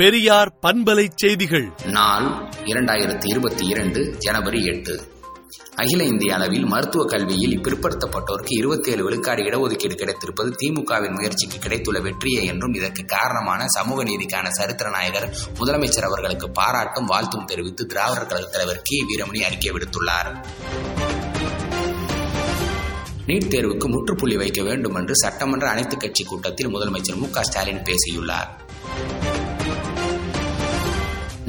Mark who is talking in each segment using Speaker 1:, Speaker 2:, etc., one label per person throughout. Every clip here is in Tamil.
Speaker 1: பெரியார் பண்பலை செய்திகள்.
Speaker 2: நாள் இரண்டாயிரத்தி இருபத்தி இரண்டு ஜனவரி எட்டு. அகில இந்திய அளவில் மருத்துவ கல்வியில் பிற்படுத்தப்பட்டோருக்கு இருபத்தி ஏழு விழுக்காடு இடஒதுக்கீடு கிடைத்திருப்பது திமுகவின் முயற்சிக்கு கிடைத்துள்ள வெற்றியே என்றும் இதற்கு காரணமான சமூக நீதிக்கான சரித்திர நாயகர் முதலமைச்சர் அவர்களுக்கு பாராட்டும் வாழ்த்தும் தெரிவித்து திராவிடர் கழக தலைவர் கே. வீரமணி அறிக்கை விடுத்துள்ளார். நீட் தேர்வுக்கு முற்றுப்புள்ளி வைக்க வேண்டும் என்று சட்டமன்ற அனைத்துக் கட்சி கூட்டத்தில் முதலமைச்சர் மு க ஸ்டாலின் பேசியுள்ளார்.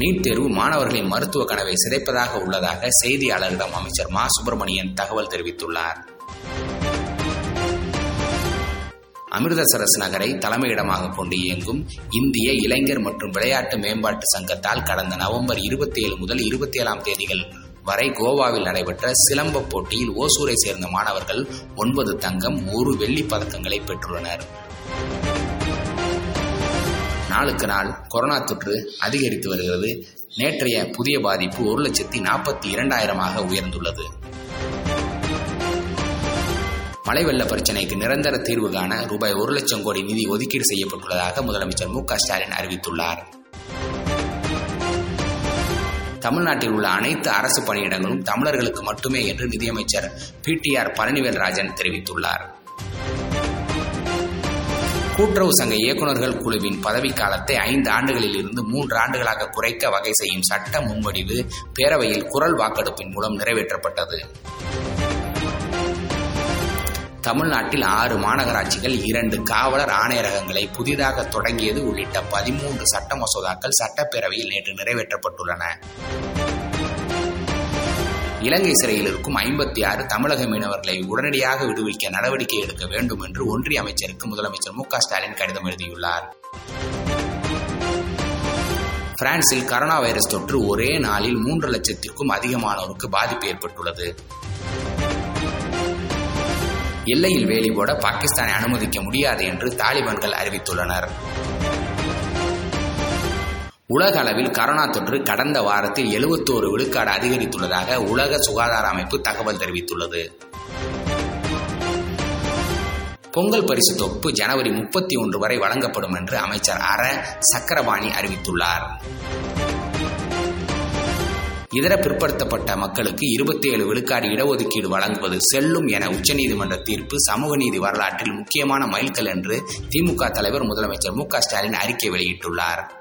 Speaker 2: நீட் தேர்வு மாணவர்களின் மருத்துவ கனவை சிதைப்பதாக உள்ளதாக செய்தியாளரிடம் அமைச்சர் மா. சுப்பிரமணியன் தகவல் தெரிவித்துள்ளார். அமிர்தசரஸ் நகரை தலைமையிடமாக கொண்டு இயங்கும் இந்திய இளைஞர் மற்றும் விளையாட்டு மேம்பாட்டு சங்கத்தால் கடந்த நவம்பர் இருபத்தி ஏழு முதல் இருபத்தி ஏழாம் தேதிகள் வரை கோவாவில் நடைபெற்ற சிலம்ப போட்டியில் ஓசூரை சேர்ந்த மாணவர்கள் ஒன்பது தங்கம் ஒரு வெள்ளி பதக்கங்களை பெற்றுள்ளனர். நாளுக்கு நாள் கொரோனா தொற்று அதிகரித்து வருகிறது. நேற்றைய புதிய பாதிப்பு ஒரு லட்சத்தி நாற்பத்தி இரண்டாயிரமாக உயர்ந்துள்ளது. மழை வெள்ள பிரச்சினைக்கு நிரந்தர தீர்வு காண ரூபாய் ஒரு லட்சம் கோடி நிதி ஒதுக்கீடு செய்யப்பட்டுள்ளதாக முதலமைச்சர் மு க ஸ்டாலின் அறிவித்துள்ளார். தமிழ்நாட்டில் உள்ள அனைத்து அரசு பணியிடங்களும் தமிழர்களுக்கு மட்டுமே என்று நிதியமைச்சர் P T R Palanivel Rajan தெரிவித்துள்ளார். கூட்டுறவு சங்க இயக்குநர்கள் குழுவின் பதவிக்காலத்தை ஐந்து ஆண்டுகளில் இருந்து மூன்று ஆண்டுகளாக குறைக்க வகை செய்யும் சட்ட முன்வடிவு பேரவையில் குரல் வாக்கெடுப்பின் மூலம் நிறைவேற்றப்பட்டது. தமிழ்நாட்டில் ஆறு மாநகராட்சிகள் இரண்டு காவலர் ஆணையரகங்களை புதிதாக தொடங்கியது உள்ளிட்ட பதிமூன்று சட்ட மசோதாக்கள் சட்டப்பேரவையில் நேற்று நிறைவேற்றப்பட்டுள்ளன. இலங்கை சிறையில் இருக்கும் ஐம்பத்தி ஆறு தமிழக மீனவர்களை உடனடியாக விடுவிக்க நடவடிக்கை எடுக்க வேண்டும் என்று ஒன்றிய அமைச்சருக்கு முதலமைச்சர் மு ஸ்டாலின் கடிதம் எழுதியுள்ளார். பிரான்சில் கரோனா வைரஸ் தொற்று ஒரே நாளில் மூன்று லட்சத்திற்கும் அதிகமானோருக்கு பாதிப்பு ஏற்பட்டுள்ளது. எல்லையில் வேலி போட பாகிஸ்தானை அனுமதிக்க முடியாது என்று தாலிபான்கள் அறிவித்துள்ளனர். உலக அளவில் கரோனா தொற்று கடந்த வாரத்தில் எழுபத்தோரு விழுக்காடு அதிகரித்துள்ளதாக உலக சுகாதார அமைப்பு தகவல் தெரிவித்துள்ளது. பொங்கல் பரிசு தொகுப்பு ஜனவரி முப்பத்தி ஒன்று வரை வழங்கப்படும் என்று அமைச்சர் அர சக்கரவாணி அறிவித்துள்ளார். இதர பிற்படுத்தப்பட்ட மக்களுக்கு இருபத்தி ஏழு விழுக்காடு இடஒதுக்கீடு வழங்குவது செல்லும் என உச்சநீதிமன்ற தீர்ப்பு சமூக நீதி வரலாற்றில் முக்கியமான மைல்கல் என்று திமுக தலைவர் முதலமைச்சர் மு ஸ்டாலின் அறிக்கை வெளியிட்டுள்ளார்.